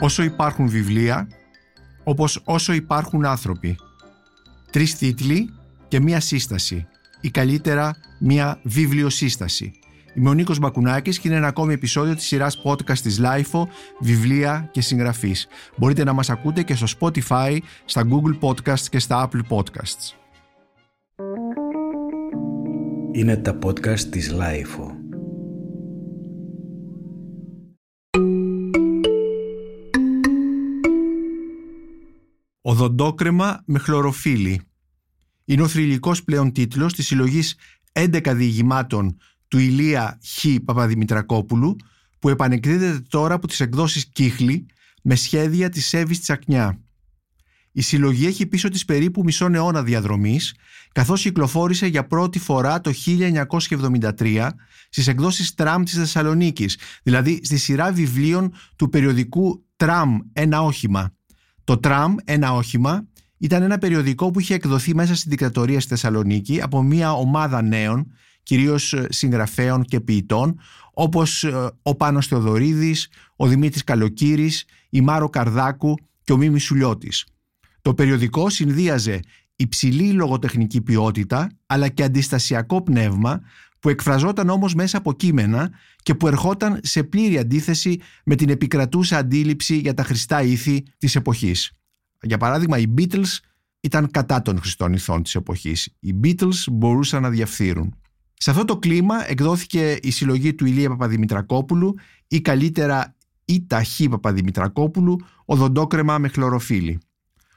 όσο υπάρχουν βιβλία, όπως όσο υπάρχουν άνθρωποι. Τρεις τίτλοι και μία σύσταση. Ή καλύτερα μία βιβλιοσύσταση. Είμαι ο Νίκος Μπακουνάκης και είναι ένα ακόμη επεισόδιο της σειράς podcast της LIFO, βιβλία και συγγραφής. Μπορείτε να μας ακούτε και στο Spotify, στα Google Podcasts και στα Apple Podcasts. Είναι τα podcast της LIFO. «Οδοντόκρεμα με χλωροφύλλι». Είναι ο θρηλυκός πλέον τίτλος της συλλογής 11 διηγημάτων του Ηλία Χ. Παπαδημητρακόπουλου που επανεκδίδεται τώρα από τις εκδόσεις Κύχλη με σχέδια της Εύης Τσακνιά. Η συλλογή έχει πίσω της περίπου μισό αιώνα διαδρομής καθώς κυκλοφόρησε για πρώτη φορά το 1973 στις εκδόσεις Τραμ της Θεσσαλονίκης, δηλαδή στη σειρά βιβλίων του περιοδικού Τραμ, ένα όχημα το τραμ, ένα όχημα, ήταν ένα περιοδικό που είχε εκδοθεί μέσα στην δικτατορία στη Θεσσαλονίκη από μια ομάδα νέων, κυρίως ε, συγγραφέων και ποιητών, όπως ε, ο Πάνος Θεοδωρίδης, ο Δημήτρης Καλοκύρης, η Μάρο Καρδάκου και ο Μίμης Σουλιώτης. Το περιοδικό συνδύαζε υψηλή λογοτεχνική ποιότητα αλλά και αντιστασιακό πνεύμα που εκφραζόταν όμως μέσα από κείμενα και που ερχόταν σε πλήρη αντίθεση με την επικρατούσα αντίληψη για τα χρηστά ήθη της εποχής. Για παράδειγμα, οι Beatles ήταν κατά των χρηστών ηθών της εποχής. Οι Beatles μπορούσαν να διαφθείρουν. Σε αυτό το κλίμα εκδόθηκε η συλλογή του Ηλία Παπαδημητρακόπουλου ή καλύτερα η Ταχύ Παπαδημητρακόπουλου «Οδοντόκρεμα με χλωροφύλλι».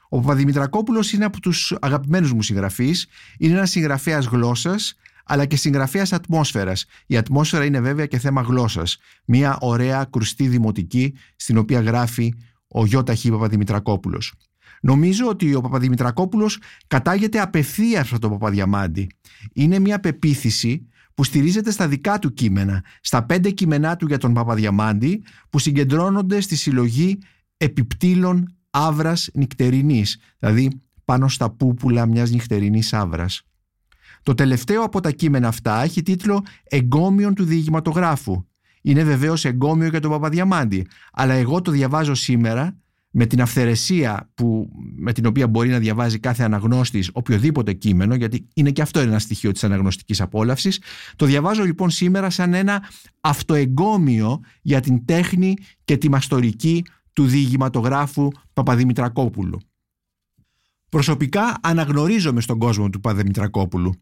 Ο Παπαδημητρακόπουλος είναι από τους αγαπημένους μου συγγραφείς, είναι ένας συγγραφέας γλώσσας, αλλά και συγγραφέας ατμόσφαιρας. Η ατμόσφαιρα είναι βέβαια και θέμα γλώσσας. Μια ωραία κρουστή δημοτική στην οποία γράφει ο Γιώτα Χ. Παπαδημητρακόπουλος. Νομίζω ότι ο Παπαδημητρακόπουλος κατάγεται απευθείας από τον Παπαδιαμάντη. Είναι μια πεποίθηση που στηρίζεται στα δικά του κείμενα, στα πέντε κείμενά του για τον Παπαδιαμάντη, που συγκεντρώνονται στη συλλογή επιπτήλων άβρας νυχτερινής, δηλαδή πάνω στα πούπουλα μιας νυχτερινής άβρας. Το τελευταίο από τα κείμενα αυτά έχει τίτλο «Εγκόμιον του διηγηματογράφου». Είναι βεβαίως εγκόμιο για τον Παπαδιαμάντη, αλλά εγώ το διαβάζω σήμερα με την αυθαιρεσία που, με την οποία μπορεί να διαβάζει κάθε αναγνώστης οποιοδήποτε κείμενο, γιατί είναι και αυτό ένα στοιχείο της αναγνωστικής απόλαυσης, το διαβάζω λοιπόν σήμερα σαν ένα αυτοεγκόμιο για την τέχνη και τη μαστορική του διηγηματογράφου Παπαδημητρακόπουλου. Προσωπικά αναγνωρίζομαι στον κόσμο του Παπαδημητρακόπουλου.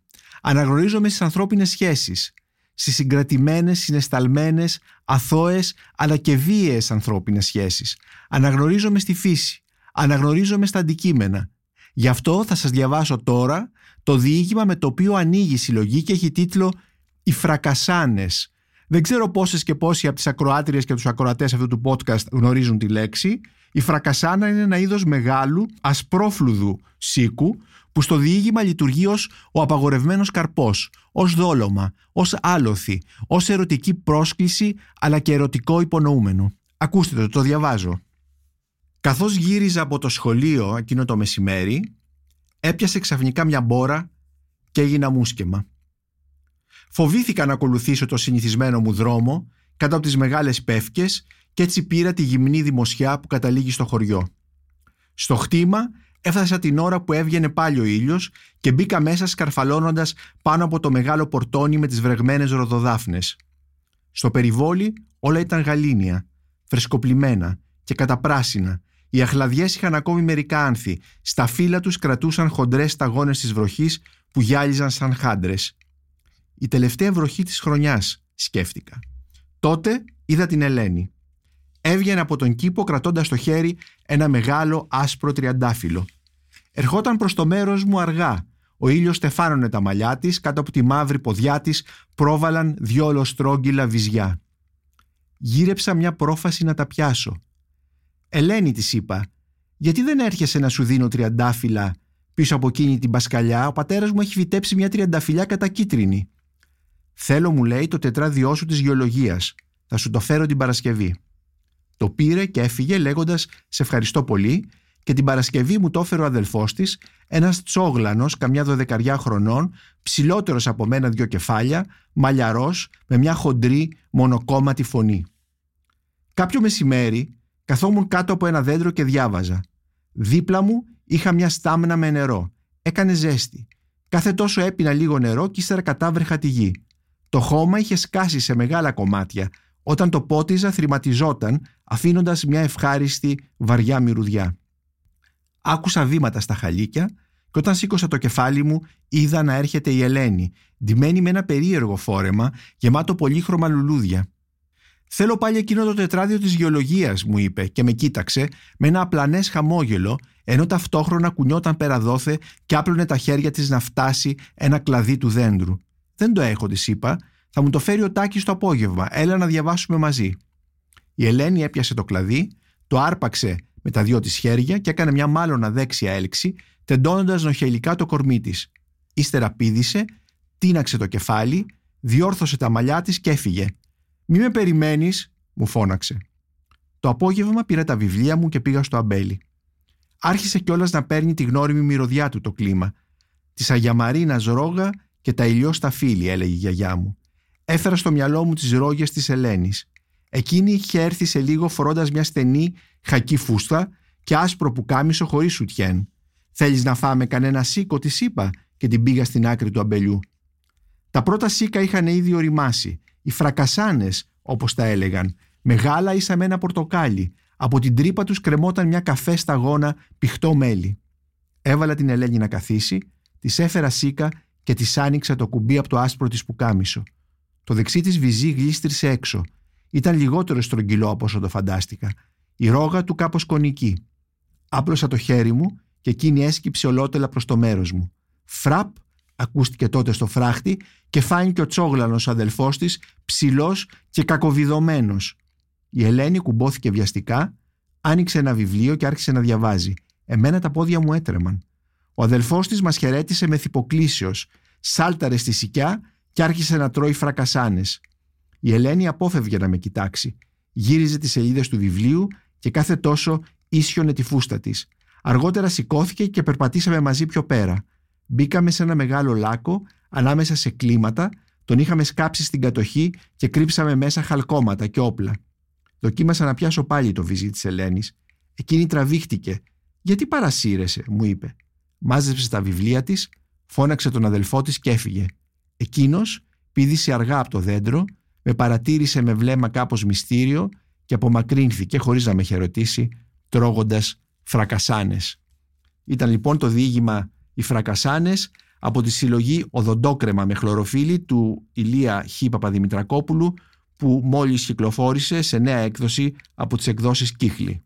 Αναγνωρίζομαι στις ανθρώπινες σχέσεις, στις συγκρατημένες, συνεσταλμένες, αθώες αλλά και βίαιες ανθρώπινες σχέσεις. Αναγνωρίζομαι στη φύση, αναγνωρίζομαι στα αντικείμενα. Γι' αυτό θα σας διαβάσω τώρα το διήγημα με το οποίο ανοίγει η συλλογή και έχει τίτλο «Οι φρακασάνες». Δεν ξέρω πόσες και πόσοι από τις ακροάτριες και τους ακροατές αυτού του podcast γνωρίζουν τη λέξη. Η φρακασάνα είναι ένα είδος μεγάλου, ασπρόφλουδου σίκου που στο διήγημα λειτουργεί ως ο απαγορευμένος καρπός, ως δόλωμα, ως άλοθη, ως ερωτική πρόσκληση αλλά και ερωτικό υπονοούμενο. Ακούστε το, το διαβάζω. Καθώς γύριζα από το σχολείο εκείνο το μεσημέρι, έπιασε ξαφνικά μια μπόρα και έγινα μουσκεμα. Φοβήθηκα να ακολουθήσω το συνηθισμένο μου δρόμο κάτω από τις μεγάλες πεύκες και έτσι πήρα τη γυμνή δημοσιά που καταλήγει στο χωριό. Στο χτήμα Έφτασα την ώρα που έβγαινε πάλι ο ήλιος και μπήκα μέσα σκαρφαλώνοντας πάνω από το μεγάλο πορτόνι με τις βρεγμένες ροδοδάφνες. Στο περιβόλι όλα ήταν γαλήνια, φρεσκοπλημένα και καταπράσινα. Οι αχλαδιές είχαν ακόμη μερικά άνθη. Στα φύλλα τους κρατούσαν χοντρές σταγόνες της βροχής που γυάλιζαν σαν χάντρες. Η τελευταία βροχή της χρονιάς, σκέφτηκα. Τότε είδα την Ελένη έβγαινε από τον κήπο κρατώντας στο χέρι ένα μεγάλο άσπρο τριαντάφυλλο. Ερχόταν προς το μέρος μου αργά. Ο ήλιος στεφάνωνε τα μαλλιά της, κάτω από τη μαύρη ποδιά της πρόβαλαν δυο ολοστρόγγυλα βυζιά. Γύρεψα μια πρόφαση να τα πιάσω. «Ελένη», της είπα, «γιατί δεν έρχεσαι να σου δίνω τριαντάφυλλα πίσω από εκείνη την πασκαλιά, ο πατέρας μου έχει φυτέψει μια τριανταφυλιά κατά κίτρινη». «Θέλω», μου λέει, «το τετράδιό σου της γεωλογίας. Θα σου το φέρω την Παρασκευή». Το πήρε και έφυγε λέγοντας Σε ευχαριστώ πολύ και την Παρασκευή μου το έφερε ο αδελφός της, ένας τσόγλανος, καμιά δωδεκαριά χρονών, ψηλότερος από μένα δυο κεφάλια, μαλλιαρός, με μια χοντρή, μονοκόμματη φωνή. Κάποιο μεσημέρι, Καθόμουν κάτω από ένα δέντρο και διάβαζα. Δίπλα μου είχα μια στάμνα με νερό. Έκανε ζέστη. Κάθε τόσο έπινα λίγο νερό και ύστερα κατάβρεχα τη γη. Το χώμα είχε σκάσει σε μεγάλα κομμάτια. Όταν το πότιζα θρηματιζόταν, αφήνοντας μια ευχάριστη βαριά μυρουδιά. Άκουσα βήματα στα χαλίκια και όταν σήκωσα το κεφάλι μου είδα να έρχεται η Ελένη, ντυμένη με ένα περίεργο φόρεμα γεμάτο πολύχρωμα λουλούδια. Θέλω πάλι εκείνο το τετράδιο της γεωλογίας, μου είπε και με κοίταξε με ένα απλανές χαμόγελο, ενώ ταυτόχρονα κουνιόταν πέρα δόθε και άπλωνε τα χέρια της να φτάσει ένα κλαδί του δέντρου. Δεν το έχω, της είπα. Θα μου το φέρει ο Τάκης το απόγευμα. Έλα να διαβάσουμε μαζί. Η Ελένη έπιασε το κλαδί, το άρπαξε με τα δυο της χέρια και έκανε μια μάλλον αδέξια έλξη, τεντώνοντας νοχελικά το κορμί της. Ύστερα πήδησε, τίναξε το κεφάλι, διόρθωσε τα μαλλιά της και έφυγε. «Μη με περιμένεις», μου φώναξε. Το απόγευμα πήρα τα βιβλία μου και πήγα στο αμπέλι. Άρχισε κιόλας να παίρνει τη γνώριμη μυρωδιά του το κλίμα. Τη Αγιαμαρίνα ρόγα και τα ηλιώστα φίλη, έλεγε η γιαγιά μου. Έφερα στο μυαλό μου τις ρόγες της Ελένης. Εκείνη είχε έρθει σε λίγο φορώντας μια στενή χακή φούστα και άσπρο πουκάμισο χωρίς σουτιέν. Θέλεις να φάμε κανένα σίκο, της είπα και την πήγα στην άκρη του αμπελιού. Τα πρώτα σίκα είχαν ήδη οριμάσει, οι φρακασάνες, όπως τα έλεγαν, μεγάλα ίσα με ένα πορτοκάλι. Από την τρύπα τους κρεμόταν μια καφέ σταγόνα πηχτό μέλι. Έβαλα την Ελένη να καθίσει, της έφερα σίκα και της άνοιξα το κουμπί από το άσπρο της πουκάμισο. Το δεξί της βυζί γλίστρησε έξω. Ήταν λιγότερο στρογγυλό από όσο το φαντάστηκα. Η ρόγα του κάπως κονική. Άπλωσα το χέρι μου και εκείνη έσκυψε ολότελα προς το μέρος μου. Φραπ ακούστηκε τότε στο φράχτη και φάνηκε ο τσόγλανος αδελφός της, ψηλός και κακοβιδωμένος. Η Ελένη κουμπόθηκε βιαστικά, άνοιξε ένα βιβλίο και άρχισε να διαβάζει. Εμένα τα πόδια μου έτρεμαν. Ο αδελφός της μας χαιρέτησε με θυποκλήσεως, σάλταρε στη σικιά και άρχισε να τρώει φρακασάνες. Η Ελένη απόφευγε να με κοιτάξει. Γύριζε τις σελίδες του βιβλίου και κάθε τόσο ίσιονε τη φούστα της. Αργότερα σηκώθηκε και περπατήσαμε μαζί πιο πέρα. Μπήκαμε σε ένα μεγάλο λάκκο ανάμεσα σε κλίματα, τον είχαμε σκάψει στην κατοχή και κρύψαμε μέσα χαλκόματα και όπλα. Δοκίμασα να πιάσω πάλι το βυζί της Ελένης. Εκείνη τραβήχτηκε. Γιατί παρασύρεσαι, μου είπε. Μάζεψε τα βιβλία της, φώναξε τον αδελφό της και έφυγε. Εκείνος πήδησε αργά από το δέντρο, με παρατήρησε με βλέμμα κάπως μυστήριο και απομακρύνθηκε χωρίς να με χαιρετήσει, τρώγοντας φρακασάνες. Ήταν λοιπόν το διήγημα «Οι φρακασάνες» από τη συλλογή «Οδοντόκρεμα με χλωροφύλλη» του Ηλία Χ. Παπαδημητρακόπουλου που μόλις κυκλοφόρησε σε νέα έκδοση από τις εκδόσεις Κύχλη.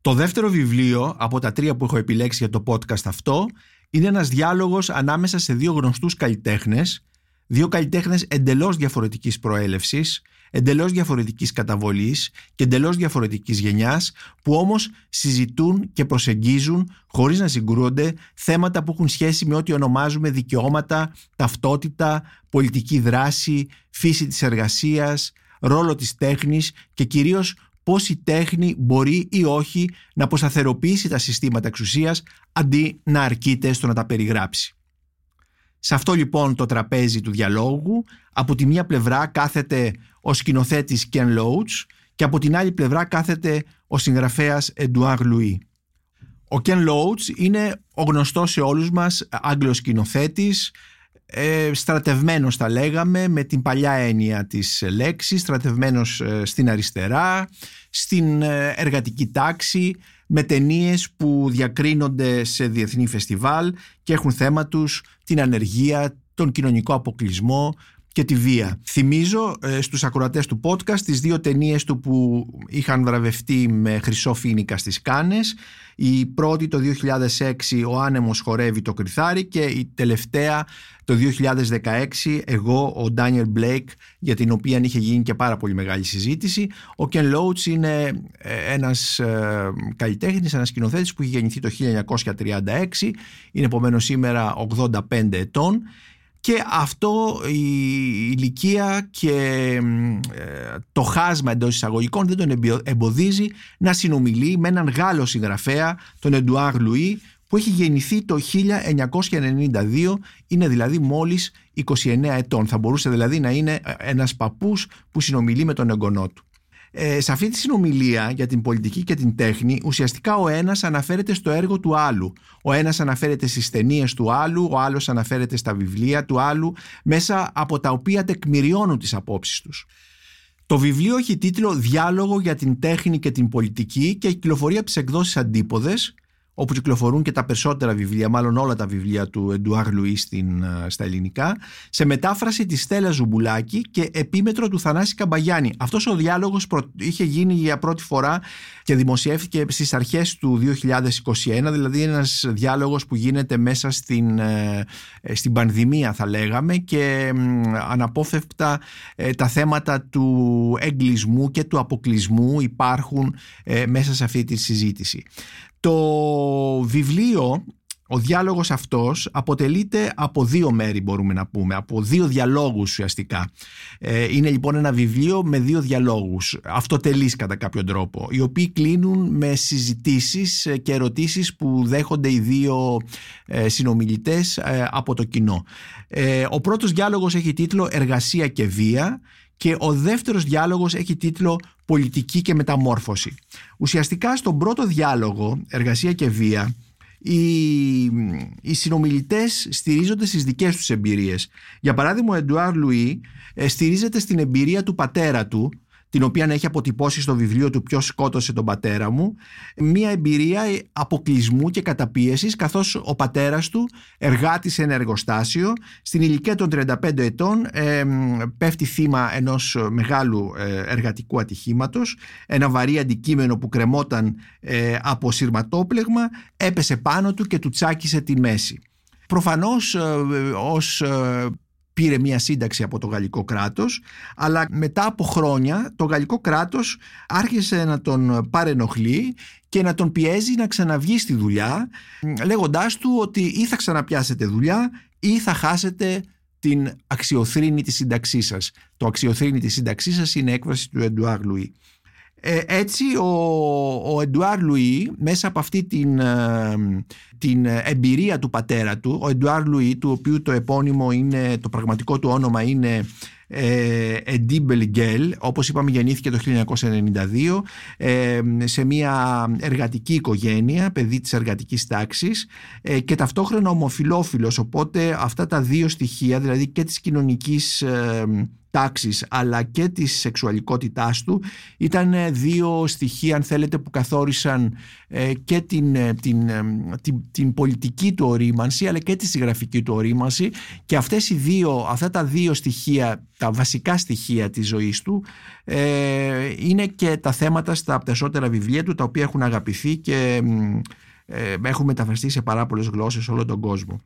Το δεύτερο βιβλίο από τα τρία που έχω επιλέξει για το podcast αυτό είναι ένας διάλογος ανάμεσα σε δύο γνωστούς καλλιτέχνες, δύο καλλιτέχνες εντελώς διαφορετικής προέλευσης, εντελώς διαφορετικής καταβολής και εντελώς διαφορετικής γενιάς που όμως συζητούν και προσεγγίζουν χωρίς να συγκρούονται θέματα που έχουν σχέση με ό,τι ονομάζουμε δικαιώματα, ταυτότητα, πολιτική δράση, φύση της εργασίας, ρόλο της τέχνης και κυρίως πώς η τέχνη μπορεί ή όχι να αποσταθεροποιήσει τα συστήματα εξουσίας αντί να αρκείται στο να τα περιγράψει. Σε αυτό λοιπόν το τραπέζι του διαλόγου από τη μία πλευρά κάθεται ο σκηνοθέτης Ken Loach και από την άλλη πλευρά κάθεται ο συγγραφέας Edouard Louis. Ο Ken Loach είναι ο γνωστός σε όλους μας Άγγλος σκηνοθέτης, ε, στρατευμένος θα λέγαμε με την παλιά έννοια της λέξης, στρατευμένος ε, στην αριστερά, στην ε, εργατική τάξη, με ταινίες που διακρίνονται σε διεθνή φεστιβάλ και έχουν θέμα τους την ανεργία, τον κοινωνικό αποκλεισμό και τη βία. Θυμίζω ε, στους ακροατές του podcast τις δύο ταινίες του που είχαν βραβευτεί με χρυσό φίνικα στις Κάνες. Η πρώτη το 2006 «Ο άνεμος χορεύει το κρυθάρι» και η τελευταία το 2016 εγώ, ο Ντάνιελ Μπλέικ για την οποία είχε γίνει και πάρα πολύ μεγάλη συζήτηση. Ο Κεν Λόουτς είναι ε, ένας ε, καλλιτέχνης, ένας σκηνοθέτης που είχε γεννηθεί το 1936, είναι επομένως σήμερα 85 ετών και αυτό η ηλικία και ε, το χάσμα εντός εισαγωγικών δεν τον εμποδίζει να συνομιλεί με έναν Γάλλο συγγραφέα, τον Εντουάρ Λουί, που έχει γεννηθεί το 1992, είναι δηλαδή μόλις 29 ετών. Θα μπορούσε δηλαδή να είναι ένας παππούς που συνομιλεί με τον εγγονό του. Ε, σε αυτή τη συνομιλία για την πολιτική και την τέχνη, ουσιαστικά ο ένας αναφέρεται στο έργο του άλλου. Ο ένας αναφέρεται στις ταινίες του άλλου, ο άλλος αναφέρεται στα βιβλία του άλλου, μέσα από τα οποία τεκμηριώνουν τις απόψεις τους. Το βιβλίο έχει τίτλο «Διάλογο για την τέχνη και την πολιτική» και κυκλοφορεί από τις εκδόσεις Αντίποδες όπου κυκλοφορούν και τα περισσότερα βιβλία, μάλλον όλα τα βιβλία του Εντουάρ Λουίς στα ελληνικά, σε μετάφραση της Στέλλας Ζουμπουλάκη και επίμετρο του Θανάση Καμπαγιάννη. Αυτός ο διάλογος είχε γίνει για πρώτη φορά και δημοσιεύτηκε στις αρχές του 2021, δηλαδή ένας διάλογος που γίνεται μέσα στην, ε, στην πανδημία θα λέγαμε και αναπόφευκτα ε, τα θέματα του εγκλισμού και του αποκλεισμού υπάρχουν ε, μέσα σε αυτή τη συζήτηση. Το βιβλίο, ο διάλογος αυτός αποτελείται από δύο μέρη μπορούμε να πούμε, από δύο διαλόγους ουσιαστικά. Ε, είναι λοιπόν ένα βιβλίο με δύο διαλόγους, αυτοτελείς κατά κάποιο τρόπο, οι οποίοι κλείνουν με συζητήσεις και ερωτήσεις που δέχονται οι δύο ε, συνομιλητές ε, από το κοινό. Ο πρώτος διάλογος έχει τίτλο «Εργασία και βία» και ο δεύτερος διάλογος έχει τίτλο «Πολιτική και μεταμόρφωση». Ουσιαστικά στον πρώτο διάλογο «Εργασία και βία» οι, οι συνομιλητές στηρίζονται στις δικές τους εμπειρίες. Για παράδειγμα ο Εντουάρ Λουί ε, στηρίζεται στην εμπειρία του πατέρα του την οποία έχει αποτυπώσει στο βιβλίο του «Ποιος σκότωσε τον πατέρα μου» μια εμπειρία αποκλεισμού και καταπίεσης καθώς ο πατέρας του εργάτης σε ένα εργοστάσιο στην ηλικία των 35 ετών ε, πέφτει θύμα ενός μεγάλου ε, εργατικού ατυχήματος ένα βαρύ αντικείμενο που κρεμόταν ε, από σειρματόπλεγμα έπεσε πάνω του και του τσάκισε τη μέση. Προφανώς ε, ως πήρε μια σύνταξη από το γαλλικό κράτος αλλά μετά από χρόνια το γαλλικό κράτος άρχισε να τον παρενοχλεί και να τον πιέζει να ξαναβγεί στη δουλειά λέγοντάς του ότι ή θα ξαναπιάσετε δουλειά ή θα χάσετε την αξιοθρήνητη σύνταξή σας. Το αξιοθρήνητη σύνταξή σας είναι έκφραση του Εντουάρ Λουί. Ε, έτσι ο, ο Εντουάρ Λουί μέσα από αυτή την, ε, την εμπειρία του πατέρα του ο Εντουάρ Λουί του οποίου το επώνυμο είναι το πραγματικό του όνομα είναι Εντί Μπελγκέλ όπως είπαμε γεννήθηκε το 1992 ε, σε μια εργατική οικογένεια παιδί της εργατικής τάξης ε, και ταυτόχρονα ομοφιλόφιλος. Οπότε αυτά τα δύο στοιχεία δηλαδή και της κοινωνικής τάξης αλλά και της σεξουαλικότητάς του ήταν δύο στοιχεία αν θέλετε που καθόρισαν ε, και την, ε, την, ε, την, την, πολιτική του ορίμανση αλλά και τη συγγραφική του ορίμανση και αυτές οι δύο, αυτά τα δύο στοιχεία, τα βασικά στοιχεία της ζωής του είναι και τα θέματα στα περισσότερα βιβλία του τα οποία έχουν αγαπηθεί και έχουν μεταφραστεί σε πάρα πολλές γλώσσες σε όλο τον κόσμο.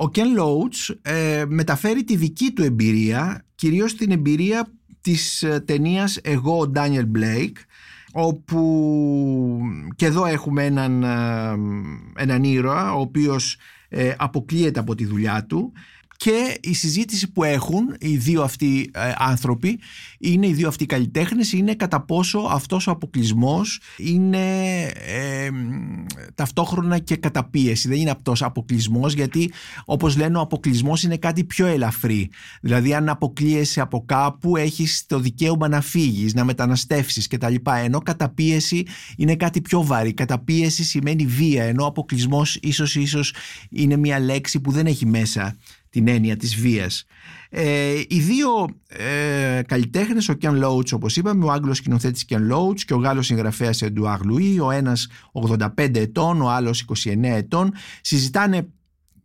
Ο Ken Loach ε, μεταφέρει τη δική του εμπειρία, κυρίως την εμπειρία της ε, ταινίας «Εγώ ο Daniel Blake», όπου και εδώ έχουμε έναν, ε, έναν ήρωα ο οποίος ε, αποκλείεται από τη δουλειά του και η συζήτηση που έχουν οι δύο αυτοί ε, άνθρωποι είναι οι δύο αυτοί καλλιτέχνες είναι κατά πόσο αυτός ο αποκλεισμός είναι ε, ταυτόχρονα και καταπίεση δεν είναι αυτός αποκλεισμός γιατί όπως λένε ο αποκλεισμός είναι κάτι πιο ελαφρύ. Δηλαδή αν αποκλείεσαι από κάπου έχεις το δικαίωμα να φύγεις να μεταναστεύσεις κτλ ενώ καταπίεση είναι κάτι πιο βαρύ. Καταπίεση σημαίνει βία ενώ αποκλεισμός ίσως ίσως είναι μια λέξη που δεν έχει μέσα την έννοια της βίας. Ε, οι δύο ε, καλλιτέχνες, ο Κιαν Λόουτς όπως είπαμε, ο Άγγλος σκηνοθέτης Κιαν Λόουτς και ο Γάλλος συγγραφέας Εντουάρ Λουί, ο ένας 85 ετών, ο άλλος 29 ετών, συζητάνε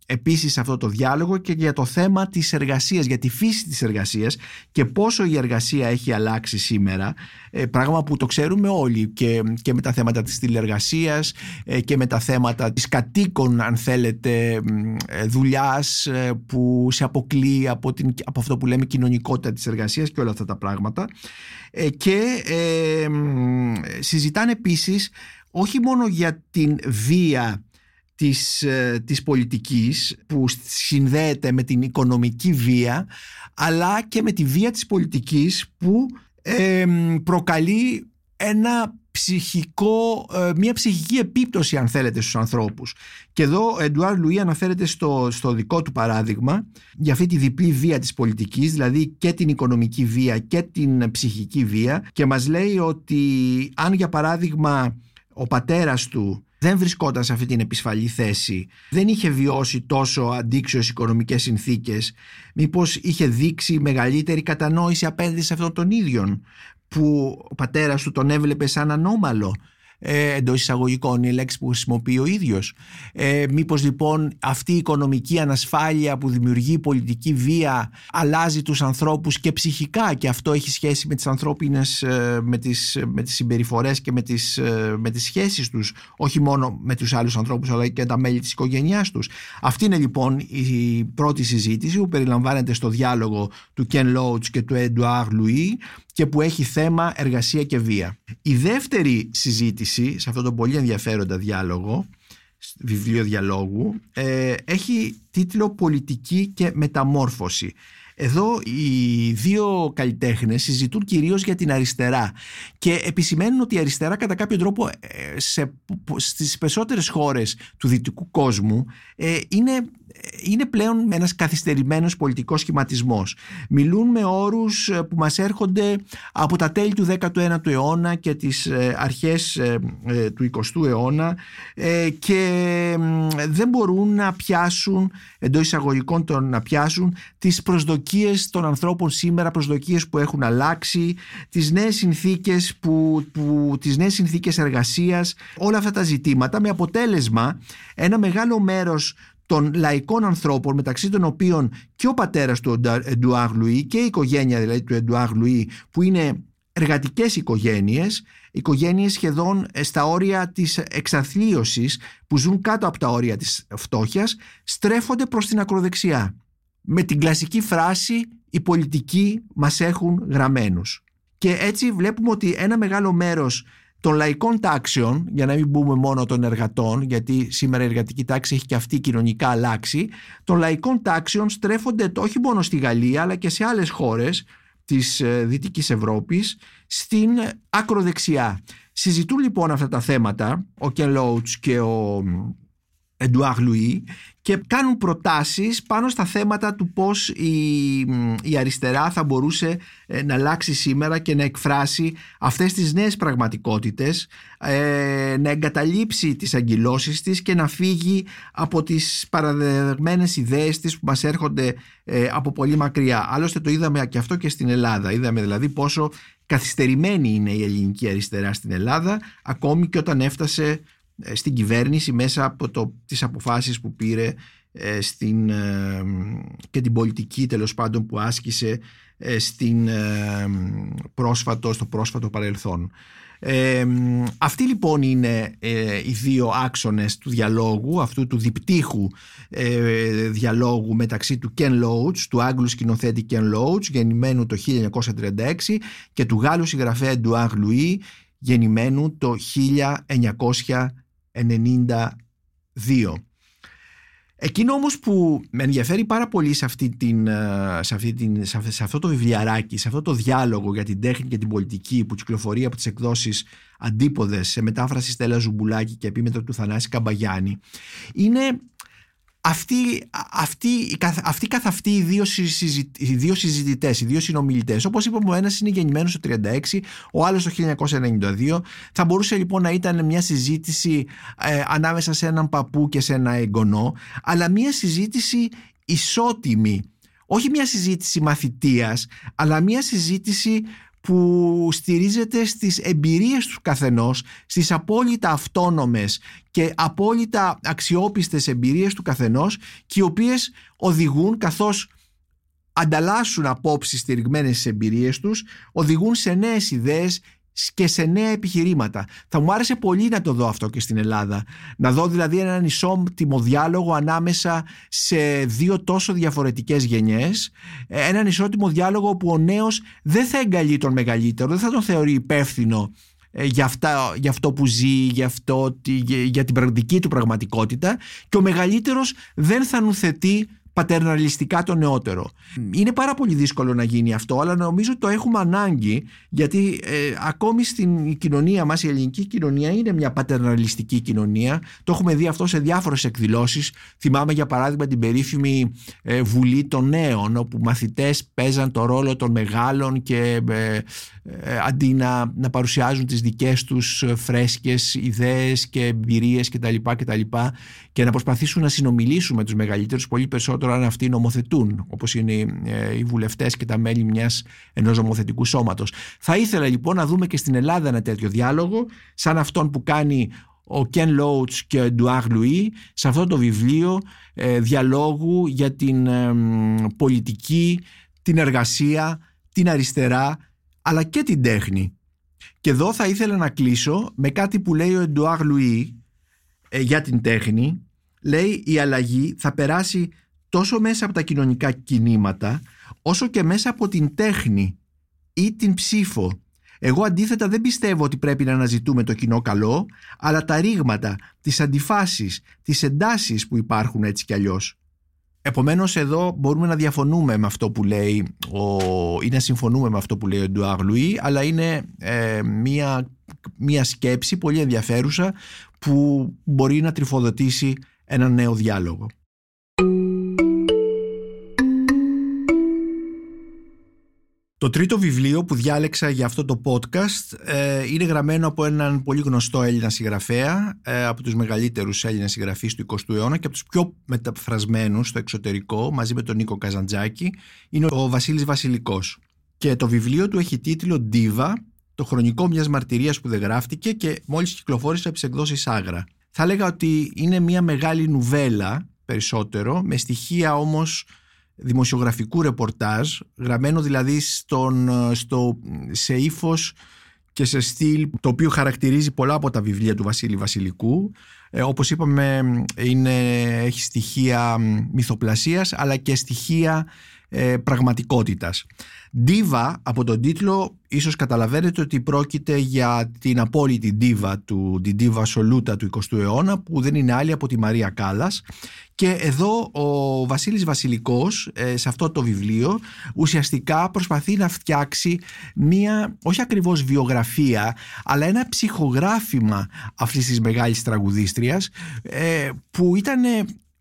επίσης αυτό το διάλογο και για το θέμα της εργασίας, για τη φύση της εργασίας και πόσο η εργασία έχει αλλάξει σήμερα, ε, πράγμα που το ξέρουμε όλοι και, και με τα θέματα της τηλεργασίας ε, και με τα θέματα της κατοίκων αν θέλετε ε, δουλειάς που σε αποκλεί από, την, από αυτό που λέμε κοινωνικότητα της εργασίας και όλα αυτά τα πράγματα. Και συζητάνε επίσης όχι μόνο για την βία της, ε, της πολιτικής που συνδέεται με την οικονομική βία αλλά και με τη βία της πολιτικής που προκαλεί ένα ψυχικό, ε, μια ψυχική επίπτωση αν θέλετε στους ανθρώπους. Και εδώ ο Εντουάρ Λουί αναφέρεται στο, στο δικό του παράδειγμα για αυτή τη διπλή βία της πολιτικής, δηλαδή και την οικονομική βία και την ψυχική βία και μας λέει ότι αν για παράδειγμα ο πατέρας του δεν βρισκόταν σε αυτή την επισφαλή θέση, δεν είχε βιώσει τόσο αντίξωες οικονομικές συνθήκες, μήπως είχε δείξει μεγαλύτερη κατανόηση απέναντι σε αυτόν τον ίδιο που ο πατέρας του τον έβλεπε σαν ανώμαλο ε, εντός εισαγωγικών η λέξη που χρησιμοποιεί ο ίδιος. Ε, μήπως λοιπόν αυτή η οικονομική ανασφάλεια που δημιουργεί η πολιτική βία αλλάζει τους ανθρώπους και ψυχικά και αυτό έχει σχέση με τις ανθρώπινες, ε, με τις, με τις συμπεριφορές και με τις, ε, με τις σχέσεις τους, όχι μόνο με τους άλλους ανθρώπους αλλά και τα μέλη της οικογένειάς τους. Αυτή είναι λοιπόν η πρώτη συζήτηση που περιλαμβάνεται στο διάλογο του Ken Loach και του Edouard Louis και που έχει θέμα εργασία και βία. Η δεύτερη συζήτηση σε αυτό το πολύ ενδιαφέροντα διάλογο, βιβλίο διαλόγου, ε, έχει τίτλο «Πολιτική και μεταμόρφωση». Εδώ οι δύο καλλιτέχνες συζητούν κυρίως για την αριστερά και επισημαίνουν ότι η αριστερά κατά κάποιο τρόπο ε, σε, στις περισσότερες χώρες του δυτικού κόσμου ε, είναι είναι πλέον ένας καθυστερημένος πολιτικός σχηματισμός. Μιλούν με όρους ε, που μας έρχονται από τα τέλη του 19ου αιώνα και τις ε, αρχές ε, του 20ου αιώνα και δεν μπορούν να πιάσουν, εντός εισαγωγικών των να πιάσουν, τις προσδοκίες των ανθρώπων σήμερα, προσδοκίες που έχουν αλλάξει, τις νέες συνθήκες, που, που, τις νέες συνθήκες εργασίας, όλα αυτά τα ζητήματα με αποτέλεσμα ένα μεγάλο μέρος των λαϊκών ανθρώπων μεταξύ των οποίων και ο πατέρας του Εντουάρ Λουί και η οικογένεια δηλαδή του Εντουάρ Λουί που είναι εργατικές οικογένειες, οικογένειες σχεδόν στα όρια της εξαθλίωσης που ζουν κάτω από τα όρια της φτώχειας στρέφονται προς την ακροδεξιά. Με την κλασική φράση «οι πολιτικοί μας έχουν γραμμένους». Και έτσι βλέπουμε ότι ένα μεγάλο μέρος των λαϊκών τάξεων, για να μην πούμε μόνο των εργατών, γιατί σήμερα η εργατική τάξη έχει και αυτή κοινωνικά αλλάξει, των λαϊκών τάξεων στρέφονται όχι μόνο στη Γαλλία αλλά και σε άλλες χώρες της ε, Δυτικής Ευρώπης στην ακροδεξιά. Συζητούν λοιπόν αυτά τα θέματα ο Κεν και ο Εντουάρ Λουί και κάνουν προτάσεις πάνω στα θέματα του πώς η, η αριστερά θα μπορούσε ε, να αλλάξει σήμερα και να εκφράσει αυτές τις νέες πραγματικότητες, ε, να εγκαταλείψει τις αγκυλώσεις της και να φύγει από τις παραδεδεγμένες ιδέες της που μας έρχονται ε, από πολύ μακριά. Άλλωστε το είδαμε και αυτό και στην Ελλάδα. Είδαμε δηλαδή πόσο καθυστερημένη είναι η ελληνική αριστερά στην Ελλάδα ακόμη και όταν έφτασε ε, στην κυβέρνηση μέσα από το, τις αποφάσεις που πήρε ε, στην, ε, και την πολιτική τέλος πάντων που άσκησε στην, πρόσφατο, στο πρόσφατο παρελθόν. Ε, αυτοί λοιπόν είναι οι δύο άξονες του διαλόγου, αυτού του διπτύχου διαλόγου μεταξύ του Ken Loach, του Άγγλου σκηνοθέτη Ken Loach, γεννημένου το 1936 και του Γάλλου συγγραφέα Edouard Louis, γεννημένου το 1900 92. Εκείνο όμως που με ενδιαφέρει πάρα πολύ σε, αυτή την, ε, σε, αυτή την, σε αυτό το βιβλιαράκι, σε αυτό το διάλογο για την τέχνη και την πολιτική που κυκλοφορεί από τις εκδόσεις Αντίποδες σε μετάφραση Στέλλας Ζουμπουλάκη και επίμετρο του Θανάση Καμπαγιάννη είναι αυτοί, αυτοί, αυτοί καθ' αυτοί οι δύο, συζητητές, οι δύο συζητητές, οι δύο συνομιλητές, όπως είπαμε ο ένας είναι γεννημένος το 36, ο άλλος το 1992, θα μπορούσε λοιπόν να ήταν μια συζήτηση ε, ανάμεσα σε έναν παππού και σε ένα εγγονό, αλλά μια συζήτηση ισότιμη, όχι μια συζήτηση μαθητείας, αλλά μια συζήτηση που στηρίζεται στις εμπειρίες τους καθενός, στις απόλυτα αυτόνομες και απόλυτα αξιόπιστες εμπειρίες του καθενός και οι οποίες οδηγούν καθώς ανταλλάσσουν απόψεις στηριγμένες στις εμπειρίες τους, οδηγούν σε νέες ιδέες και σε νέα επιχειρήματα. Θα μου άρεσε πολύ να το δω αυτό και στην Ελλάδα. Να δω δηλαδή έναν ισότιμο διάλογο ανάμεσα σε δύο τόσο διαφορετικές γενιές. Έναν ισότιμο διάλογο που ο νέος δεν θα εγκαλεί τον μεγαλύτερο, δεν θα τον θεωρεί υπεύθυνο ε, για, αυτά, για αυτό που ζει, για, αυτό, για την πραγματική του πραγματικότητα και ο μεγαλύτερος δεν θα νουθετεί πατερναλιστικά το νεότερο. Είναι πάρα πολύ δύσκολο να γίνει αυτό, αλλά νομίζω ότι το έχουμε ανάγκη, γιατί ε, ακόμη στην κοινωνία μας, η ελληνική κοινωνία είναι μια πατερναλιστική κοινωνία. Το έχουμε δει αυτό σε διάφορες εκδηλώσεις. Θυμάμαι για παράδειγμα την περίφημη ε, Βουλή των Νέων, όπου μαθητές παίζαν το ρόλο των μεγάλων και ε, ε, αντί να, να παρουσιάζουν τις δικές τους φρέσκες ιδέες και εμπειρίες κτλ. Και, και να προσπαθήσουν να συνομιλήσουν με τους μεγαλύτερους πολύ περισσότερο αν αυτοί νομοθετούν όπως είναι οι βουλευτές και τα μέλη μιας ενός νομοθετικού σώματος. Θα ήθελα λοιπόν να δούμε και στην Ελλάδα ένα τέτοιο διάλογο σαν αυτόν που κάνει ο Κεν Λόουτς και ο Εντουάρ Λουί σε αυτό το βιβλίο ε, διαλόγου για την πολιτική, την εργασία, την αριστερά αλλά και την τέχνη. Και εδώ θα ήθελα να κλείσω με κάτι που λέει ο Εντουάρ Λουί ε, για την τέχνη. Λέει η αλλαγή θα περάσει τόσο μέσα από τα κοινωνικά κινήματα όσο και μέσα από την τέχνη ή την ψήφο εγώ αντίθετα δεν πιστεύω ότι πρέπει να αναζητούμε το κοινό καλό, αλλά τα ρήγματα, τις αντιφάσεις, τις εντάσεις που υπάρχουν έτσι κι αλλιώς. Επομένως εδώ μπορούμε να διαφωνούμε με αυτό που λέει ο, ή να συμφωνούμε με αυτό που λέει ο Ντουάρ Λουί, αλλά είναι ε, μια, μια σκέψη πολύ ενδιαφέρουσα που μπορεί να τρυφοδοτήσει ένα νέο διάλογο. Το τρίτο βιβλίο που διάλεξα για αυτό το podcast ε, είναι γραμμένο από έναν πολύ γνωστό Έλληνα συγγραφέα, ε, από τους μεγαλύτερους Έλληνες συγγραφείς του 20ου αιώνα και από τους πιο μεταφρασμένους στο εξωτερικό, μαζί με τον Νίκο Καζαντζάκη, είναι ο Βασίλης Βασιλικός. Και το βιβλίο του έχει τίτλο «Diva», το χρονικό μιας μαρτυρίας που δεν γράφτηκε και μόλις κυκλοφόρησε από τις εκδόσεις Άγρα. Θα έλεγα ότι είναι μια μεγάλη νουβέλα περισσότερο, με στοιχεία όμως δημοσιογραφικού ρεπορτάζ, γραμμένο δηλαδή στον, στο, σε ύφος και σε στυλ το οποίο χαρακτηρίζει πολλά από τα βιβλία του Βασίλη Βασιλικού. Ε, όπως είπαμε είναι, έχει στοιχεία μυθοπλασίας αλλά και στοιχεία ε, πραγματικότητας. Ντίβα από τον τίτλο ίσως καταλαβαίνετε ότι πρόκειται για την απόλυτη ντίβα του, την ντίβα σολούτα του 20ου αιώνα που δεν είναι άλλη από τη Μαρία Κάλλας και εδώ ο Βασίλης Βασιλικός ε, σε αυτό το βιβλίο ουσιαστικά προσπαθεί να φτιάξει μία όχι ακριβώς βιογραφία αλλά ένα ψυχογράφημα αυτής της μεγάλης τραγουδίστριας ε, που ήταν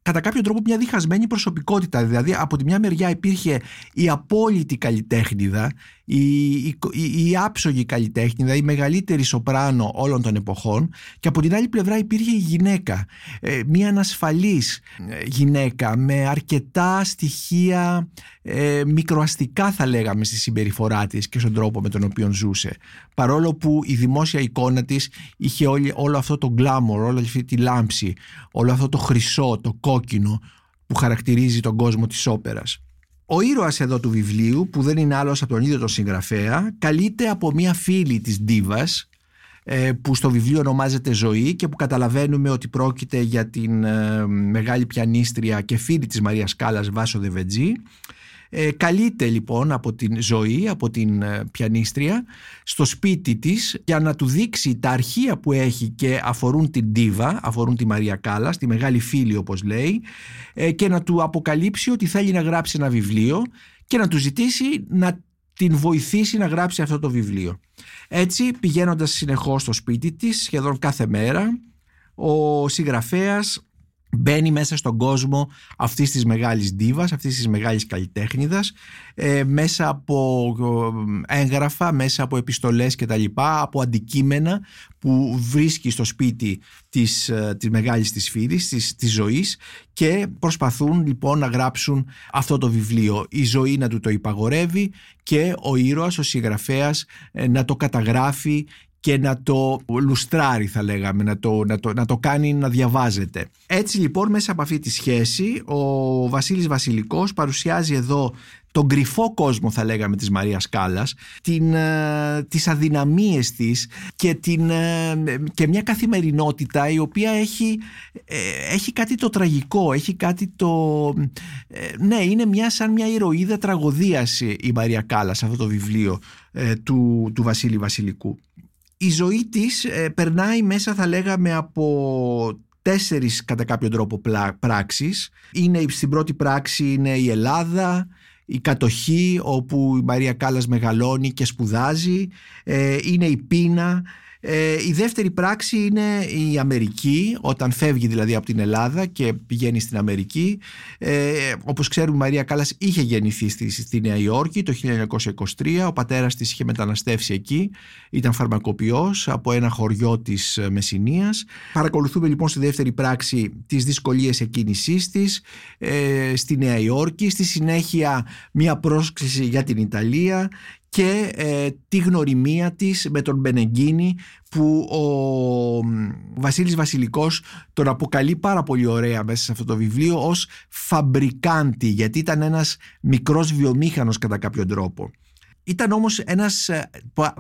κατά κάποιο τρόπο μια διχασμένη προσωπικότητα. Δηλαδή από τη μια μεριά υπήρχε η απόλυτη καλλιτέχνηδα, η, η, η, άψογη καλλιτέχνηδα, η μεγαλύτερη σοπράνο όλων των εποχών και από την άλλη πλευρά υπήρχε η γυναίκα, ε, μια ανασφαλής ε, γυναίκα με αρκετά στοιχεία ε, μικροαστικά θα λέγαμε στη συμπεριφορά της και στον τρόπο με τον οποίο ζούσε. Παρόλο που η δημόσια εικόνα της είχε όλο αυτό το γκλάμορ, όλη αυτή τη λάμψη, όλο αυτό το χρυσό, το κόκκινο που χαρακτηρίζει τον κόσμο της όπερας. Ο ήρωας εδώ του βιβλίου, που δεν είναι άλλος από τον ίδιο τον συγγραφέα, καλείται από μια φίλη της Ντίβας, ε, που στο βιβλίο ονομάζεται Ζωή και που καταλαβαίνουμε ότι πρόκειται για την ε, μεγάλη πιανίστρια και φίλη της Μαρίας Κάλλας Βάσο Δεβετζή ε, καλείται λοιπόν από την ζωή, από την ε, πιανίστρια στο σπίτι της για να του δείξει τα αρχεία που έχει και αφορούν την Ντίβα, αφορούν τη Μαρία Κάλλας, τη μεγάλη φίλη όπως λέει ε, και να του αποκαλύψει ότι θέλει να γράψει ένα βιβλίο και να του ζητήσει να την βοηθήσει να γράψει αυτό το βιβλίο. Έτσι πηγαίνοντας συνεχώς στο σπίτι της σχεδόν κάθε μέρα ο συγγραφέας μπαίνει μέσα στον κόσμο αυτής της μεγάλης ντίβας, αυτής της μεγάλης καλλιτέχνηδας ε, μέσα από ε, έγγραφα, μέσα από επιστολές και τα λοιπά, από αντικείμενα που βρίσκει στο σπίτι της, ε, της μεγάλης της φίλης, της, της ζωής και προσπαθούν λοιπόν να γράψουν αυτό το βιβλίο. Η ζωή να του το υπαγορεύει και ο ήρωας, ο συγγραφέας να το καταγράφει και να το λουστράρει θα λέγαμε, να το, να, το, να το κάνει να διαβάζεται. Έτσι λοιπόν μέσα από αυτή τη σχέση ο Βασίλης Βασιλικός παρουσιάζει εδώ τον κρυφό κόσμο θα λέγαμε της Μαρίας Κάλλας, την, ε, τις αδυναμίες της και, την, ε, και μια καθημερινότητα η οποία έχει, ε, έχει κάτι το τραγικό, έχει κάτι το... ναι, είναι μια σαν μια ηρωίδα τραγωδίας η Μαρία Κάλλας αυτό το βιβλίο του, του Βασίλη Βασιλικού η ζωή της ε, περνάει μέσα θα λέγαμε από τέσσερις κατά κάποιο τρόπο πράξεις. Είναι, στην πρώτη πράξη είναι η Ελλάδα, η κατοχή όπου η Μαρία Κάλλας μεγαλώνει και σπουδάζει, ε, είναι η πείνα, ε, η δεύτερη πράξη είναι η Αμερική, όταν φεύγει δηλαδή από την Ελλάδα και πηγαίνει στην Αμερική. Ε, όπως ξέρουμε η Μαρία Κάλλας είχε γεννηθεί στη, στη Νέα Υόρκη το 1923, ο πατέρας της είχε μεταναστεύσει εκεί, ήταν φαρμακοποιός από ένα χωριό της ε, Μεσσηνίας. Παρακολουθούμε λοιπόν στη δεύτερη πράξη τις δυσκολίες εκκίνησής της ε, στη Νέα Υόρκη, στη συνέχεια μια πρόσκληση για την Ιταλία και ε, τη γνωριμία της με τον Μπενεγκίνη που ο Βασίλης Βασιλικός τον αποκαλεί πάρα πολύ ωραία μέσα σε αυτό το βιβλίο ως φαμπρικάντη γιατί ήταν ένας μικρός βιομήχανος κατά κάποιο τρόπο. Ήταν όμως ένας ε,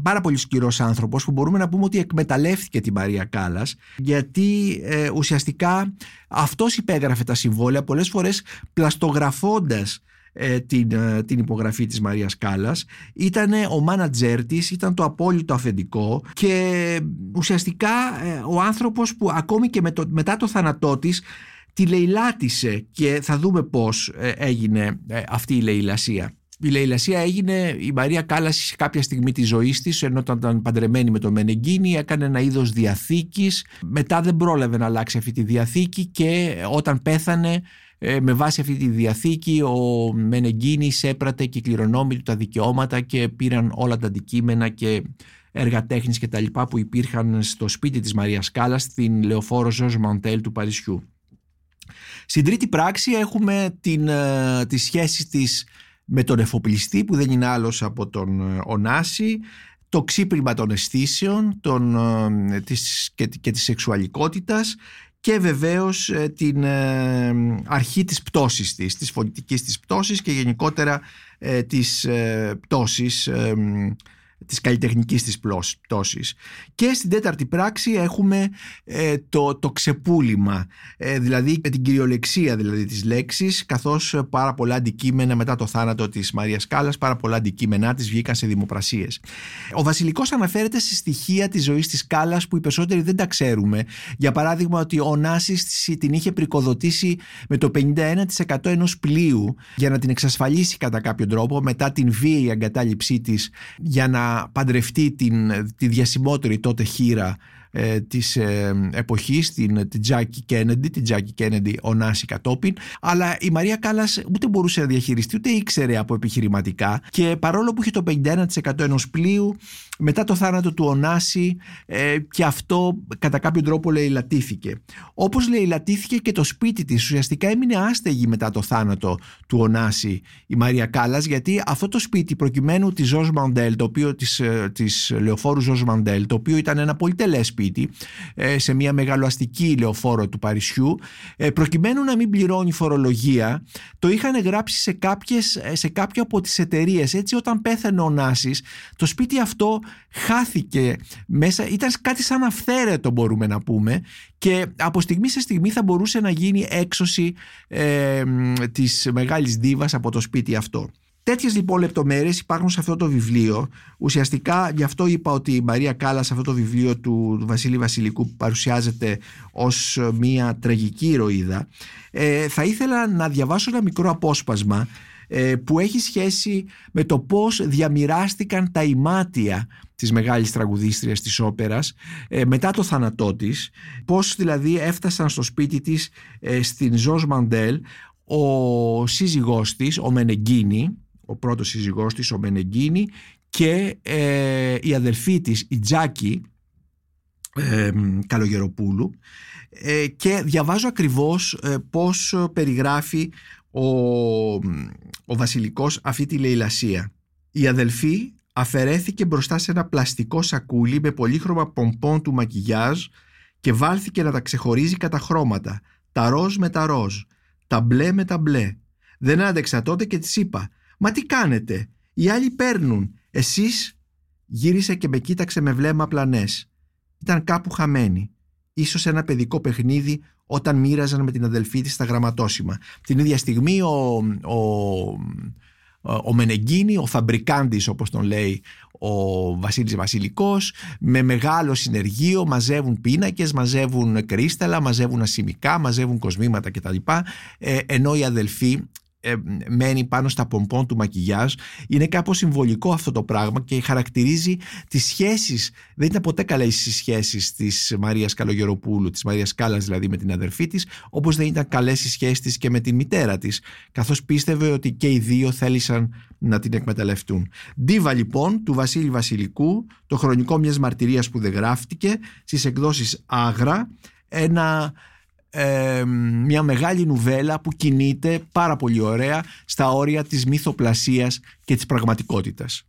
πάρα πολύ σκληρός άνθρωπος που μπορούμε να πούμε ότι εκμεταλλεύτηκε την Μαρία Κάλλας γιατί ε, ουσιαστικά αυτός υπέγραφε τα συμβόλαια πολλές φορές πλαστογραφώντας ε, την, ε, την υπογραφή της Μαρίας Κάλλας ήταν ο μάνατζέρ της, ήταν το απόλυτο αφεντικό και ουσιαστικά ε, ο άνθρωπος που ακόμη και με το, μετά το θάνατό της τη λαιλάτισε και θα δούμε πώς έγινε αυτή η λαιλασία. Η λαιλασία έγινε η Μαρία Κάλλας σε κάποια στιγμή της ζωής της ενώ ήταν παντρεμένη με τον Μενεγκίνη έκανε ένα είδος διαθήκης μετά δεν πρόλαβε να αλλάξει αυτή τη διαθήκη και όταν πέθανε ε, με βάση αυτή τη διαθήκη ο Μενεγκίνης έπρατε και κληρονόμοι του τα δικαιώματα και πήραν όλα τα αντικείμενα και έργα τέχνης και τα λοιπά που υπήρχαν στο σπίτι της Μαρίας Κάλλας στην λεωφόρο Ζωζ Μαντέλ του Παρισιού. Στην τρίτη πράξη έχουμε την, ε, τις σχέσεις της με τον εφοπλιστή που δεν είναι άλλος από τον ε, Ωνάση το ξύπνημα των αισθήσεων των, της, και, και της σεξουαλικότητας και βεβαίως ε, την ε, αρχή της πτώσης της, της φωνητικής της πτώσης και γενικότερα ε, της πτώσης της καλλιτεχνικής της πτώσης. Και στην τέταρτη πράξη έχουμε ε, το, το ξεπούλημα, ε, δηλαδή με την κυριολεξία δηλαδή της λέξης, καθώς πάρα πολλά αντικείμενα μετά το θάνατο της Μαρίας Κάλλας, πάρα πολλά αντικείμενά της βγήκαν σε δημοπρασίες. Ο Βασιλικός αναφέρεται σε στοιχεία της ζωής της Κάλλας που οι περισσότεροι δεν τα ξέρουμε. Για παράδειγμα ότι ο Νάσης την είχε πρικοδοτήσει με το 51% ενός πλοίου για να την εξασφαλίσει κατά κάποιο τρόπο μετά την βίαιη εγκατάλειψή της για να παντρευτεί την, τη διασημότερη τότε χείρα ε, της ε, εποχής, την, την Τζάκι Κέννεντι, την Τζάκι Κέννεντι ονάσει κατόπιν, αλλά η Μαρία Κάλλας ούτε μπορούσε να διαχειριστεί, ούτε ήξερε από επιχειρηματικά και παρόλο που είχε το 51% ενός πλοίου, μετά το θάνατο του Ωνάση ε, και αυτό κατά κάποιο τρόπο λαιλατήθηκε. Όπως λαιλατήθηκε και το σπίτι της, ουσιαστικά έμεινε άστεγη μετά το θάνατο του Ωνάση η Μαρία Κάλλας, γιατί αυτό το σπίτι προκειμένου της Ζωζ Μαντέλ, το οποίο, της, ε, της λεωφόρου Ζωζ Μαντέλ, το οποίο ήταν ένα πολύ τελές σπίτι, ε, σε μια μεγαλοαστική λεωφόρο του Παρισιού ε, προκειμένου να μην πληρώνει φορολογία το είχαν γράψει σε, κάποιες, ε, σε κάποια από τις εταιρείες. έτσι όταν πέθανε ο Νάσης το σπίτι αυτό χάθηκε μέσα ήταν κάτι σαν αυθαίρετο μπορούμε να πούμε και από στιγμή σε στιγμή θα μπορούσε να γίνει έξωση ε, της μεγάλης δίβας από το σπίτι αυτό. Τέτοιες λοιπόν λεπτομέρειες υπάρχουν σε αυτό το βιβλίο. Ουσιαστικά γι' αυτό είπα ότι η Μαρία Κάλλα σε αυτό το βιβλίο του, Βασίλη Βασιλικού που παρουσιάζεται ως μια τραγική ηρωίδα. Ε, θα ήθελα να διαβάσω ένα μικρό απόσπασμα ε, που έχει σχέση με το πώς διαμοιράστηκαν τα ημάτια της μεγάλης τραγουδίστριας της όπερας ε, μετά το θάνατό της πώς δηλαδή έφτασαν στο σπίτι της ε, στην Ζωζ Μαντέλ ο σύζυγός της, ο Μενεγκίνη ο πρώτος σύζυγός της, ο Μενεγκίνη και ε, η αδελφή της, η Τζάκη ε, Καλογεροπούλου ε, και διαβάζω ακριβώς ε, πώς περιγράφει ο, ο Βασιλικός αυτή τη λαιλασία. Η αδελφή αφαιρέθηκε μπροστά σε ένα πλαστικό σακούλι με πολύχρωμα πομπών του μακιγιάζ και βάλθηκε να τα ξεχωρίζει κατά χρώματα, τα ροζ με τα ροζ, τα μπλε με τα μπλε. Δεν άντεξα τότε και της είπα Μα τι κάνετε, οι άλλοι παίρνουν. Εσείς γύρισε και με κοίταξε με βλέμμα πλανές. Ήταν κάπου χαμένη. Ίσως ένα παιδικό παιχνίδι όταν μοίραζαν με την αδελφή της τα γραμματόσημα. Την ίδια στιγμή ο, ο, ο Μενεγκίνη, ο Φαμπρικάντης όπως τον λέει ο Βασίλης Βασιλικός με μεγάλο συνεργείο μαζεύουν πίνακες, μαζεύουν κρίσταλα, μαζεύουν ασημικά, μαζεύουν κοσμήματα κτλ. Ε, ενώ οι αδελφοί ε, μένει πάνω στα πομπόν του μακιγιάζ είναι κάπως συμβολικό αυτό το πράγμα και χαρακτηρίζει τις σχέσεις δεν ήταν ποτέ καλές οι σχέσεις της Μαρίας Καλογεροπούλου της Μαρίας Κάλλας δηλαδή με την αδερφή της όπως δεν ήταν καλές οι σχέσεις της και με την μητέρα της καθώς πίστευε ότι και οι δύο θέλησαν να την εκμεταλλευτούν. Ντίβα λοιπόν του Βασίλη Βασιλικού το χρονικό μιας μαρτυρίας που δεν γράφτηκε στις εκδόσεις Άγρα ένα μια μεγάλη νουβέλα που κινείται πάρα πολύ ωραία στα όρια της μυθοπλασίας και της πραγματικότητας.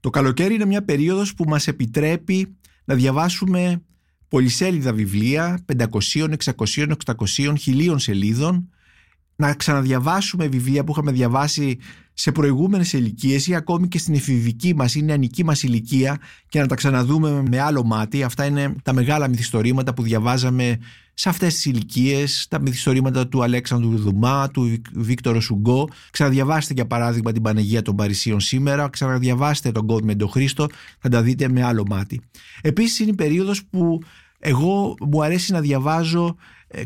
Το καλοκαίρι είναι μια περίοδος που μας επιτρέπει να διαβάσουμε πολυσέλιδα βιβλία 500, 600, 800, χιλίων σελίδων να ξαναδιαβάσουμε βιβλία που είχαμε διαβάσει σε προηγούμενες ηλικίες ή ακόμη και στην εφηβική μας ή νεανική μας ηλικία και να τα ξαναδούμε με άλλο μάτι. Αυτά είναι τα μεγάλα μυθιστορήματα που διαβάζαμε σε αυτές τις ηλικίες, τα μυθιστορήματα του Αλέξανδρου Δουμά, του Βίκτορο Σουγκό. Ξαναδιαβάστε για παράδειγμα την Πανεγία των Παρισίων σήμερα, ξαναδιαβάστε τον Κόντ Μεντοχρήστο, θα τα δείτε με άλλο μάτι. Επίσης είναι η περίοδος που εγώ μου αρέσει να διαβάζω ε,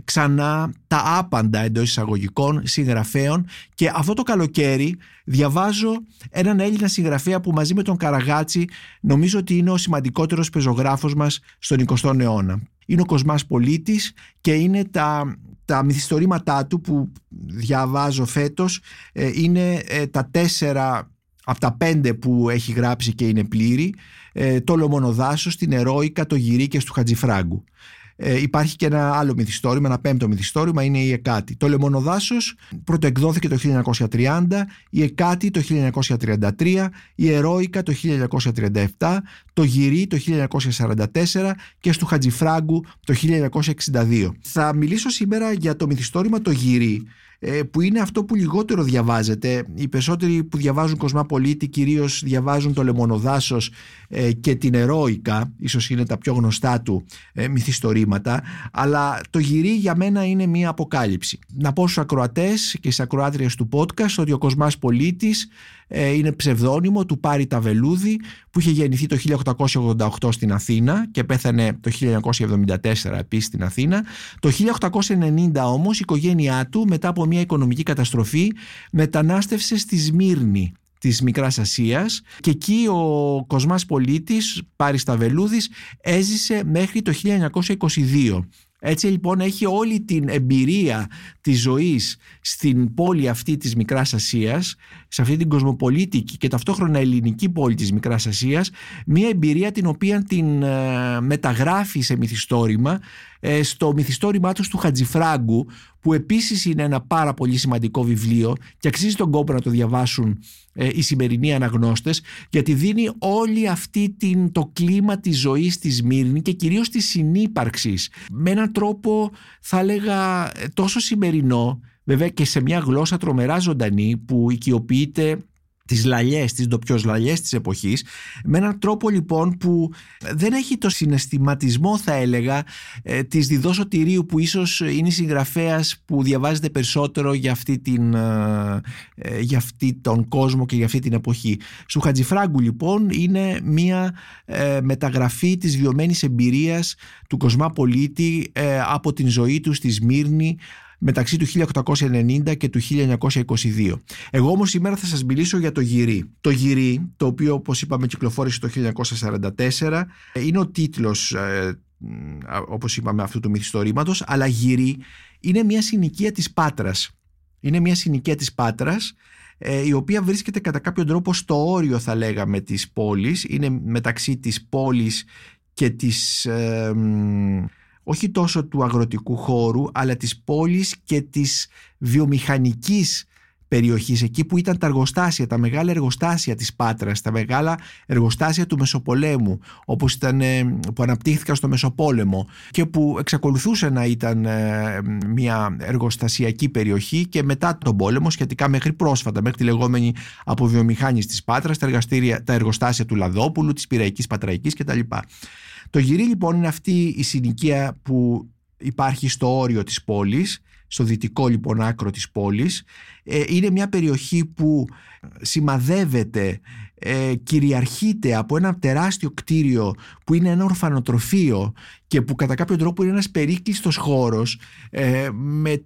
ξανά τα άπαντα εντός εισαγωγικών συγγραφέων και αυτό το καλοκαίρι διαβάζω έναν Έλληνα συγγραφέα που μαζί με τον Καραγάτσι νομίζω ότι είναι ο σημαντικότερος πεζογράφος μας στον 20ο αιώνα. Είναι ο Κοσμάς Πολίτης και είναι τα, τα μυθιστορήματά του που διαβάζω φέτος ε, είναι ε, τα τέσσερα από τα πέντε που έχει γράψει και είναι πλήρη το Λομονοδάσος, την Ερόικα, το Γυρίκες του Χατζηφράγκου. Ε, υπάρχει και ένα άλλο μυθιστόρημα, ένα πέμπτο μυθιστόρημα, είναι η Εκάτη. Το Λεμονοδάσος πρωτοεκδόθηκε το 1930, η Εκάτη το 1933, η Ερόικα το 1937, το Γυρί το 1944 και στο Χατζηφράγκου το 1962. Θα μιλήσω σήμερα για το μυθιστόρημα το Γυρί, ε, που είναι αυτό που λιγότερο διαβάζεται. Οι περισσότεροι που διαβάζουν Κοσμαπολίτη κυρίως διαβάζουν το Λεμονοδάσος ε, και την Ερόικα, ίσως είναι τα πιο γνωστά του ε, μυθιστορήματα, αλλά το γυρί για μένα είναι μια αποκάλυψη. Να πω στους ακροατές και στις ακροάτριες του podcast ότι ο Κοσμάς Πολίτης ε, είναι ψευδόνυμο του Πάρη Ταβελούδη που είχε γεννηθεί το 1888 στην Αθήνα και πέθανε το 1974 επίσης στην Αθήνα. Το 1890 όμως η οικογένειά του μετά από μια οικονομική καταστροφή μετανάστευσε στη Σμύρνη της Μικράς Ασίας και εκεί ο Κοσμάς Πολίτης, Πάρης Ταβελούδης, έζησε μέχρι το 1922. Έτσι λοιπόν έχει όλη την εμπειρία της ζωής στην πόλη αυτή της Μικράς Ασίας, σε αυτή την κοσμοπολίτικη και ταυτόχρονα ελληνική πόλη της Μικράς Ασίας, μια εμπειρία την οποία την ε, μεταγράφει σε μυθιστόρημα ε, στο μυθιστόρημά τους του Χατζηφράγκου που επίσης είναι ένα πάρα πολύ σημαντικό βιβλίο και αξίζει τον κόπο να το διαβάσουν ε, οι σημερινοί αναγνώστες γιατί δίνει όλη αυτή την, το κλίμα της ζωής της Σμύρνη και κυρίως της συνύπαρξης με έναν τρόπο θα έλεγα ε, τόσο σημερινό βέβαια και σε μια γλώσσα τρομερά ζωντανή που οικειοποιείται τις λαλιές, τις ντοπιοσλαλιές της εποχής με έναν τρόπο λοιπόν που δεν έχει το συναισθηματισμό θα έλεγα ε, της διδόσωτηρίου που ίσως είναι συγγραφέας που διαβάζεται περισσότερο για αυτή, την, ε, ε, για αυτή τον κόσμο και για αυτή την εποχή. Σου Χατζηφράγκου λοιπόν είναι μια ε, μεταγραφή της βιωμένης εμπειρίας του Κοσμά Πολίτη από την ζωή του στη Σμύρνη μεταξύ του 1890 και του 1922. Εγώ όμως σήμερα θα σας μιλήσω για το γυρί. Το γυρί, το οποίο όπως είπαμε κυκλοφόρησε το 1944, είναι ο τίτλος ε, όπως είπαμε αυτού του μυθιστορήματος, αλλά γυρί είναι μια συνοικία της Πάτρας. Είναι μια συνοικία της Πάτρας ε, η οποία βρίσκεται κατά κάποιο τρόπο στο όριο θα λέγαμε της πόλης, είναι μεταξύ της πόλης και της... Ε, όχι τόσο του αγροτικού χώρου αλλά της πόλης και της βιομηχανικής περιοχής εκεί που ήταν τα εργοστάσια, τα μεγάλα εργοστάσια της Πάτρας, τα μεγάλα εργοστάσια του Μεσοπολέμου όπως ήταν, ε, που αναπτύχθηκαν στο Μεσοπόλεμο και που εξακολουθούσε να ήταν ε, μια εργοστασιακή περιοχή και μετά τον πόλεμο σχετικά μέχρι πρόσφατα, μέχρι τη λεγόμενη αποβιομηχάνηση της Πάτρας, τα, τα εργοστάσια του Λαδόπουλου, της Πυραϊκής Πατραϊκής κτλ. Το γυρί λοιπόν είναι αυτή η συνοικία που υπάρχει στο όριο της πόλης, στο δυτικό λοιπόν άκρο της πόλης. Ε, είναι μια περιοχή που σημαδεύεται, ε, κυριαρχείται από ένα τεράστιο κτίριο που είναι ένα ορφανοτροφείο και που κατά κάποιο τρόπο είναι ένας περίκλειστος χώρος ε, με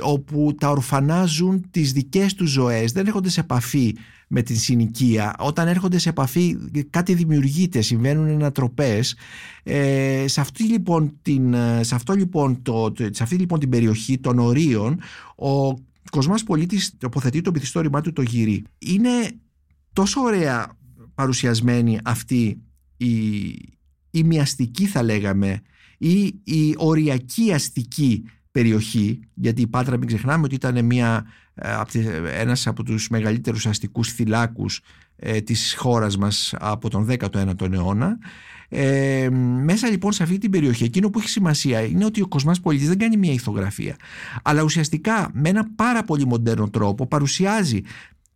όπου τα ορφανάζουν τις δικές τους ζωές, δεν έρχονται σε επαφή με την συνοικία. Όταν έρχονται σε επαφή κάτι δημιουργείται, συμβαίνουν ανατροπές. Ε, σε, αυτή, λοιπόν, την, σε, αυτό, λοιπόν, το, σε αυτή λοιπόν την περιοχή των ορίων ο Κοσμάς Πολίτης τοποθετεί το μυθιστόρημά του το γυρί. Είναι τόσο ωραία παρουσιασμένη αυτή η, η μιαστική θα λέγαμε ή η οριακή αστική περιοχή, γιατί η Πάτρα μην ξεχνάμε ότι ήταν μια, ε, ένας από τους μεγαλύτερους αστικούς θυλάκους ε, της χώρας μας από τον 19ο αιώνα. Ε, μέσα λοιπόν σε αυτή την περιοχή εκείνο που έχει σημασία είναι ότι ο Κοσμάς Πολιτής δεν κάνει μια ηθογραφία αλλά ουσιαστικά με ένα πάρα πολύ μοντέρνο τρόπο παρουσιάζει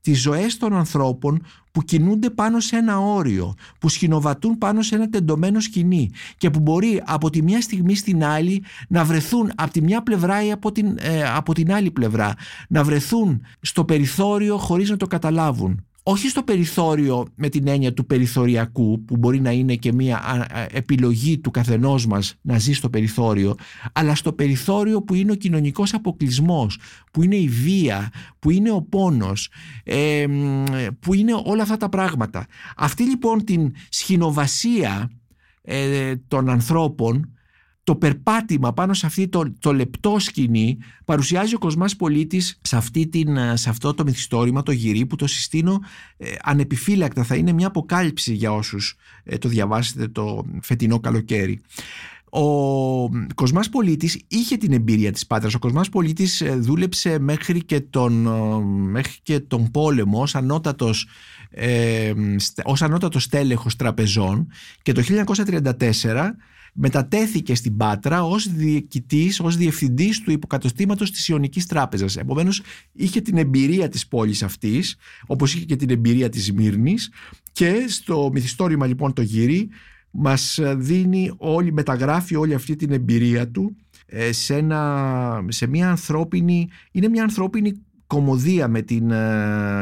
τις ζωές των ανθρώπων που κινούνται πάνω σε ένα όριο, που σχηνοβατούν πάνω σε ένα τεντωμένο σκηνή και που μπορεί από τη μια στιγμή στην άλλη να βρεθούν από τη μια πλευρά ή από την, ε, από την άλλη πλευρά, να βρεθούν στο περιθώριο χωρίς να το καταλάβουν όχι στο περιθώριο με την έννοια του περιθωριακού που μπορεί να είναι και μια επιλογή του καθενός μας να ζει στο περιθώριο αλλά στο περιθώριο που είναι ο κοινωνικός αποκλεισμός, που είναι η βία, που είναι ο πόνος που είναι όλα αυτά τα πράγματα. Αυτή λοιπόν την σχηνοβασία ε, των ανθρώπων το περπάτημα πάνω σε αυτή το, το λεπτό σκηνή παρουσιάζει ο Κοσμάς Πολίτης σε, αυτή την, σε αυτό το μυθιστόρημα, το γυρί που το συστήνω ε, ανεπιφύλακτα θα είναι μια αποκάλυψη για όσους ε, το διαβάσετε το φετινό καλοκαίρι. Ο Κοσμάς Πολίτης είχε την εμπειρία της Πάτρας. Ο Κοσμάς Πολίτης ε, δούλεψε μέχρι και τον, μέχρι και τον πόλεμο ως ανώτατος, ε, ως ανώτατος τέλεχος τραπεζών και το 1934 μετατέθηκε στην Πάτρα ως διοικητής, ως διευθυντής του υποκατοστήματος της Ιωνικής Τράπεζας. Επομένως είχε την εμπειρία της πόλης αυτής, όπως είχε και την εμπειρία της Μύρνης και στο μυθιστόρημα λοιπόν το γύρι μας δίνει όλη, μεταγράφει όλη αυτή την εμπειρία του ε, σε, ένα, σε μια ανθρώπινη, είναι μια ανθρώπινη κομμωδία με την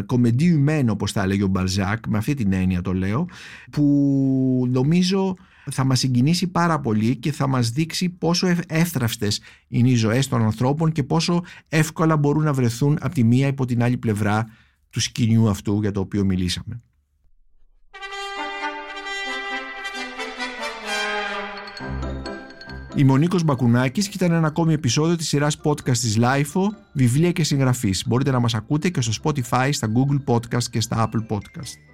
κομμεντή uh, όπως θα έλεγε ο Μπαλζάκ με αυτή την έννοια το λέω που νομίζω θα μας συγκινήσει πάρα πολύ και θα μας δείξει πόσο εύθραυστες είναι οι ζωές των ανθρώπων και πόσο εύκολα μπορούν να βρεθούν από τη μία υπό την άλλη πλευρά του σκηνιού αυτού για το οποίο μιλήσαμε. Είμαι ο Νίκος Μπακουνάκης και ήταν ένα ακόμη επεισόδιο της σειράς podcast της LIFO, βιβλία και συγγραφής. Μπορείτε να μας ακούτε και στο Spotify, στα Google Podcast και στα Apple Podcast.